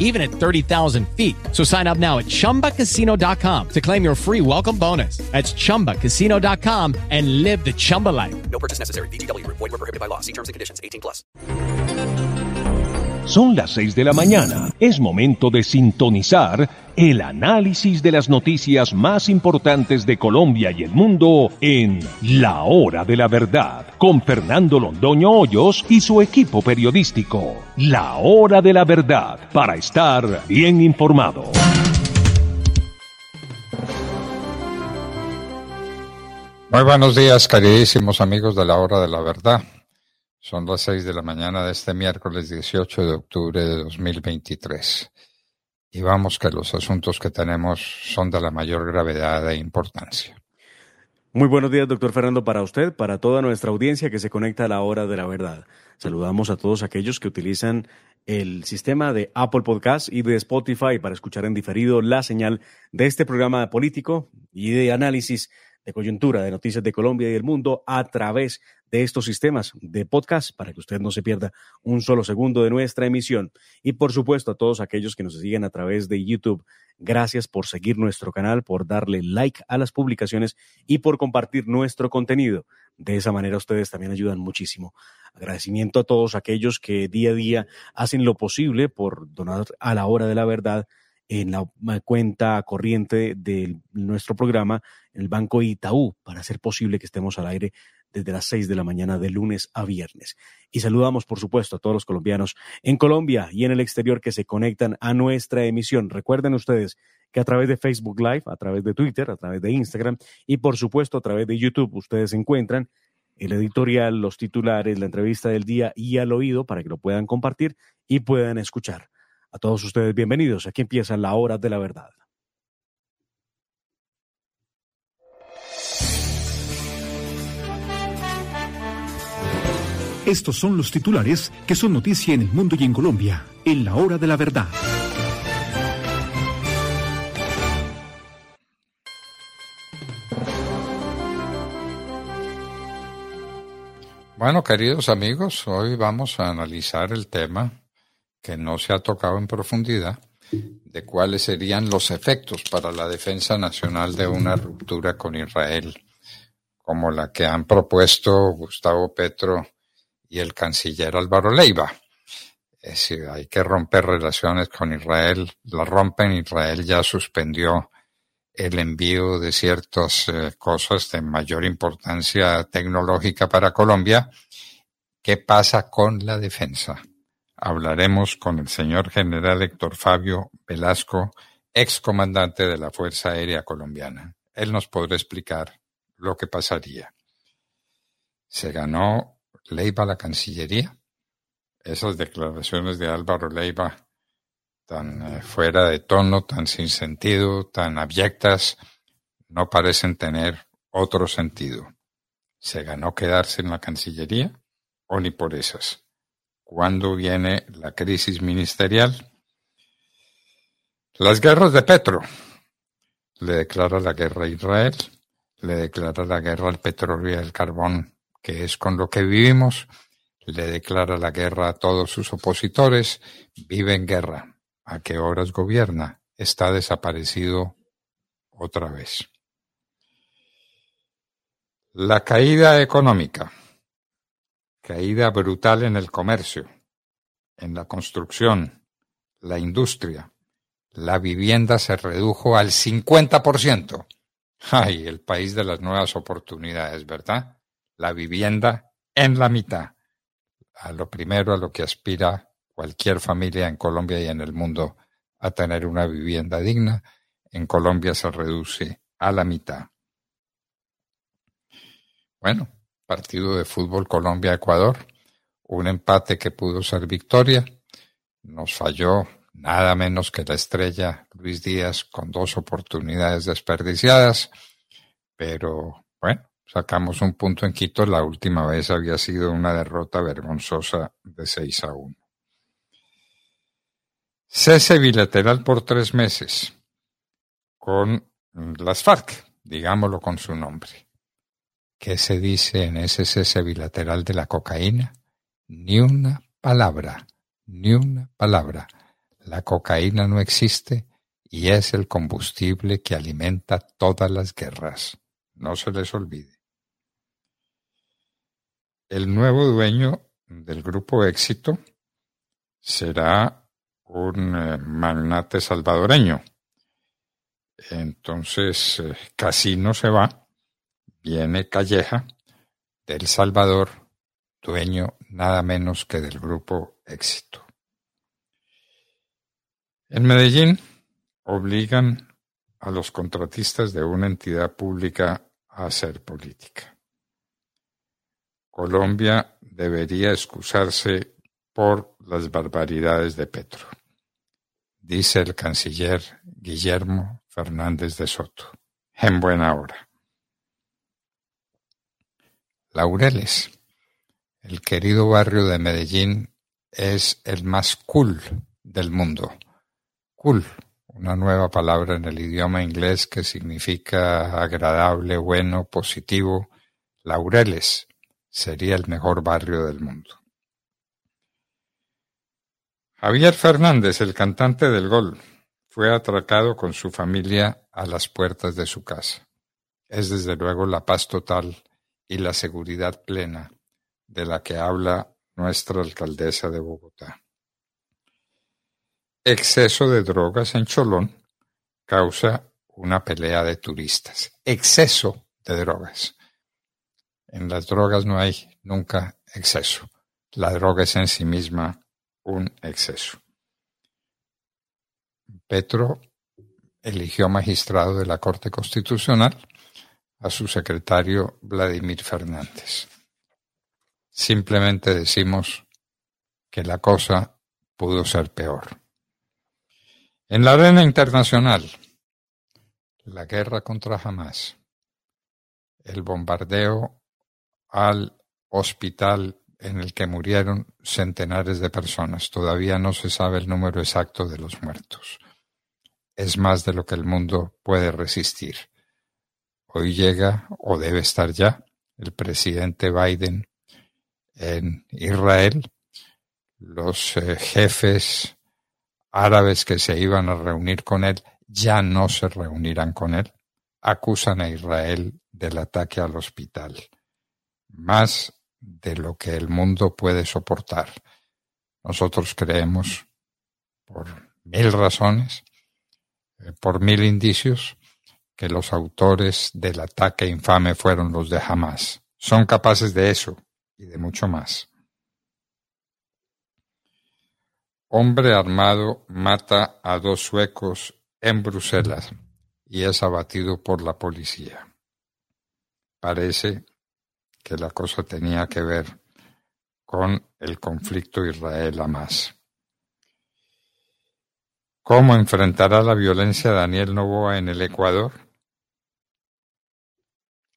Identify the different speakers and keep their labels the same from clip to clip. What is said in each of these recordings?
Speaker 1: even at 30,000 feet. So sign up now at ChumbaCasino.com to claim your free welcome bonus. That's ChumbaCasino.com and live the Chumba life.
Speaker 2: No purchase necessary. BGW. Void were prohibited by law. See terms and conditions. 18 plus.
Speaker 3: Son las 6 de la mañana. Es momento de sintonizar el análisis de las noticias más importantes de Colombia y el mundo en La Hora de la Verdad, con Fernando Londoño Hoyos y su equipo periodístico. La Hora de la Verdad, para estar bien informado.
Speaker 4: Muy buenos días, queridísimos amigos de la Hora de la Verdad. Son las 6 de la mañana de este miércoles 18 de octubre de 2023. Y vamos que los asuntos que tenemos son de la mayor gravedad e importancia.
Speaker 5: Muy buenos días, doctor Fernando, para usted, para toda nuestra audiencia que se conecta a la hora de la verdad. Saludamos a todos aquellos que utilizan el sistema de Apple Podcast y de Spotify para escuchar en diferido la señal de este programa político y de análisis de coyuntura de noticias de Colombia y del mundo a través de estos sistemas de podcast para que usted no se pierda un solo segundo de nuestra emisión. Y por supuesto a todos aquellos que nos siguen a través de YouTube, gracias por seguir nuestro canal, por darle like a las publicaciones y por compartir nuestro contenido. De esa manera ustedes también ayudan muchísimo. Agradecimiento a todos aquellos que día a día hacen lo posible por donar a la hora de la verdad en la cuenta corriente de nuestro programa, el Banco Itaú, para hacer posible que estemos al aire desde las seis de la mañana de lunes a viernes. Y saludamos, por supuesto, a todos los colombianos en Colombia y en el exterior que se conectan a nuestra emisión. Recuerden ustedes que a través de Facebook Live, a través de Twitter, a través de Instagram y, por supuesto, a través de YouTube, ustedes encuentran el editorial, los titulares, la entrevista del día y al oído para que lo puedan compartir y puedan escuchar. A todos ustedes bienvenidos. Aquí empieza la hora de la verdad.
Speaker 6: Estos son los titulares que son noticia en el mundo y en Colombia, en la hora de la verdad.
Speaker 4: Bueno, queridos amigos, hoy vamos a analizar el tema que no se ha tocado en profundidad de cuáles serían los efectos para la defensa nacional de una ruptura con Israel, como la que han propuesto Gustavo Petro y el canciller Álvaro Leiva. Es decir, hay que romper relaciones con Israel, la rompen, Israel ya suspendió el envío de ciertas eh, cosas de mayor importancia tecnológica para Colombia. ¿Qué pasa con la defensa? Hablaremos con el señor general Héctor Fabio Velasco, excomandante de la Fuerza Aérea Colombiana. Él nos podrá explicar lo que pasaría. Se ganó Leiva la Cancillería. Esas declaraciones de Álvaro Leiva tan eh, fuera de tono, tan sin sentido, tan abyectas, no parecen tener otro sentido. ¿Se ganó quedarse en la Cancillería o ni por esas? ¿Cuándo viene la crisis ministerial? Las guerras de Petro. Le declara la guerra a Israel, le declara la guerra al petróleo y al carbón, que es con lo que vivimos, le declara la guerra a todos sus opositores, vive en guerra. ¿A qué horas gobierna? Está desaparecido otra vez. La caída económica caída brutal en el comercio, en la construcción, la industria. La vivienda se redujo al 50%. Ay, el país de las nuevas oportunidades, ¿verdad? La vivienda en la mitad. a lo primero a lo que aspira cualquier familia en Colombia y en el mundo, a tener una vivienda digna. En Colombia se reduce a la mitad. Bueno, partido de fútbol Colombia-Ecuador, un empate que pudo ser victoria. Nos falló nada menos que la estrella Luis Díaz con dos oportunidades desperdiciadas, pero bueno, sacamos un punto en Quito. La última vez había sido una derrota vergonzosa de 6 a 1. Cese bilateral por tres meses con las FARC, digámoslo con su nombre. ¿Qué se dice en ese cese bilateral de la cocaína? Ni una palabra, ni una palabra. La cocaína no existe y es el combustible que alimenta todas las guerras. No se les olvide. El nuevo dueño del grupo Éxito será un eh, magnate salvadoreño. Entonces, eh, Casino se va Viene Calleja, del Salvador, dueño nada menos que del grupo Éxito. En Medellín obligan a los contratistas de una entidad pública a hacer política. Colombia debería excusarse por las barbaridades de Petro, dice el canciller Guillermo Fernández de Soto, en buena hora. Laureles. El querido barrio de Medellín es el más cool del mundo. Cool, una nueva palabra en el idioma inglés que significa agradable, bueno, positivo. Laureles sería el mejor barrio del mundo. Javier Fernández, el cantante del gol, fue atracado con su familia a las puertas de su casa. Es desde luego la paz total y la seguridad plena de la que habla nuestra alcaldesa de Bogotá. Exceso de drogas en Cholón causa una pelea de turistas. Exceso de drogas. En las drogas no hay nunca exceso. La droga es en sí misma un exceso. Petro eligió magistrado de la Corte Constitucional a su secretario Vladimir Fernández. Simplemente decimos que la cosa pudo ser peor. En la arena internacional, la guerra contra Hamas, el bombardeo al hospital en el que murieron centenares de personas. Todavía no se sabe el número exacto de los muertos. Es más de lo que el mundo puede resistir. Hoy llega, o debe estar ya, el presidente Biden en Israel. Los eh, jefes árabes que se iban a reunir con él ya no se reunirán con él. Acusan a Israel del ataque al hospital. Más de lo que el mundo puede soportar. Nosotros creemos, por mil razones, eh, por mil indicios, que los autores del ataque infame fueron los de Hamas. Son capaces de eso y de mucho más. Hombre armado mata a dos suecos en Bruselas y es abatido por la policía. Parece que la cosa tenía que ver con el conflicto Israel-Hamas. ¿Cómo enfrentará la violencia Daniel Novoa en el Ecuador?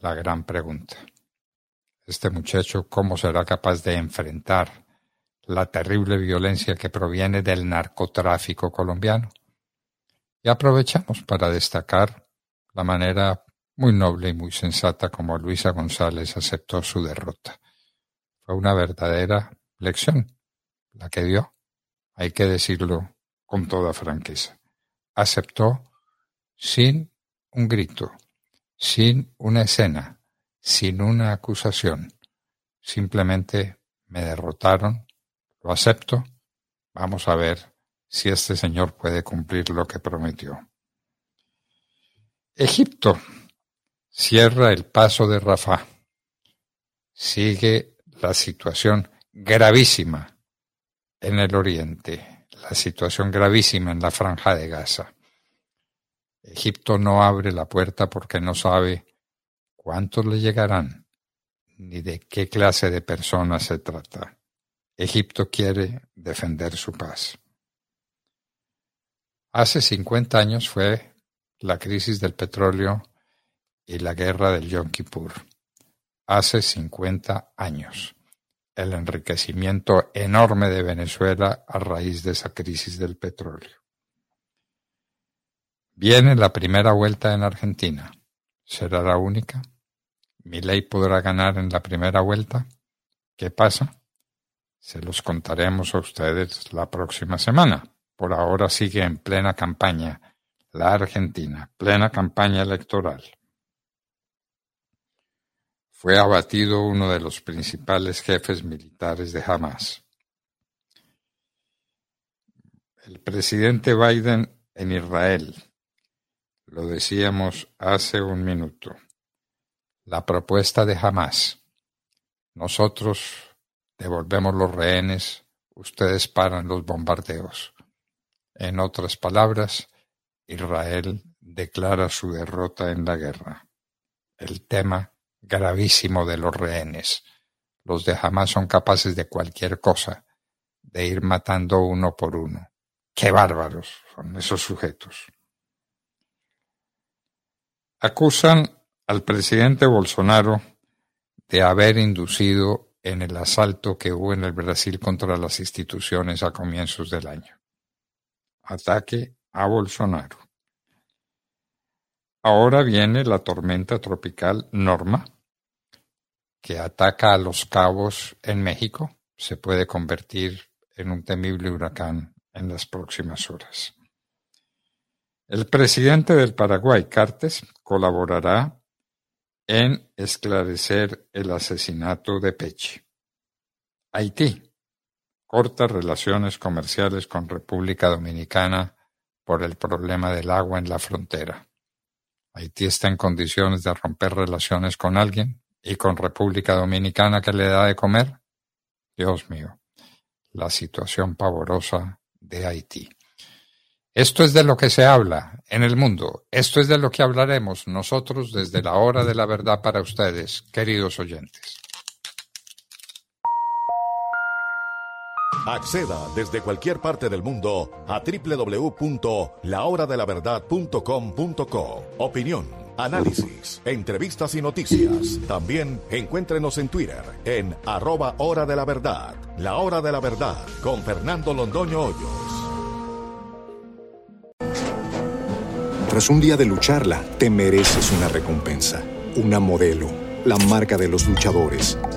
Speaker 4: la gran pregunta. Este muchacho, ¿cómo será capaz de enfrentar la terrible violencia que proviene del narcotráfico colombiano? Y aprovechamos para destacar la manera muy noble y muy sensata como Luisa González aceptó su derrota. Fue una verdadera lección la que dio, hay que decirlo con toda franqueza. Aceptó sin un grito, sin una escena, sin una acusación. Simplemente me derrotaron, lo acepto, vamos a ver si este señor puede cumplir lo que prometió. Egipto cierra el paso de Rafah. Sigue la situación gravísima en el Oriente, la situación gravísima en la franja de Gaza. Egipto no abre la puerta porque no sabe cuántos le llegarán ni de qué clase de personas se trata. Egipto quiere defender su paz. Hace 50 años fue la crisis del petróleo y la guerra del Yom Kippur. Hace 50 años. El enriquecimiento enorme de Venezuela a raíz de esa crisis del petróleo. Viene la primera vuelta en Argentina. ¿Será la única? ¿Milei podrá ganar en la primera vuelta? ¿Qué pasa? Se los contaremos a ustedes la próxima semana. Por ahora sigue en plena campaña la Argentina, plena campaña electoral. Fue abatido uno de los principales jefes militares de Hamas. El presidente Biden en Israel lo decíamos hace un minuto. La propuesta de Hamas. Nosotros devolvemos los rehenes, ustedes paran los bombardeos. En otras palabras, Israel declara su derrota en la guerra. El tema gravísimo de los rehenes. Los de Hamas son capaces de cualquier cosa, de ir matando uno por uno. ¡Qué bárbaros son esos sujetos! Acusan al presidente Bolsonaro de haber inducido en el asalto que hubo en el Brasil contra las instituciones a comienzos del año. Ataque a Bolsonaro. Ahora viene la tormenta tropical Norma, que ataca a los cabos en México. Se puede convertir en un temible huracán en las próximas horas. El presidente del Paraguay, Cartes, colaborará en esclarecer el asesinato de Peche. Haití corta relaciones comerciales con República Dominicana por el problema del agua en la frontera. Haití está en condiciones de romper relaciones con alguien y con República Dominicana que le da de comer. Dios mío, la situación pavorosa de Haití. Esto es de lo que se habla en el mundo. Esto es de lo que hablaremos nosotros desde la hora de la verdad para ustedes, queridos oyentes.
Speaker 7: Acceda desde cualquier parte del mundo a www.lahoradelaverdad.com.co. Opinión, análisis, entrevistas y noticias. También encuéntrenos en Twitter en arroba hora de la verdad. La hora de la verdad con Fernando Londoño Hoyos.
Speaker 8: Tras un día de lucharla, te mereces una recompensa, una modelo, la marca de los luchadores.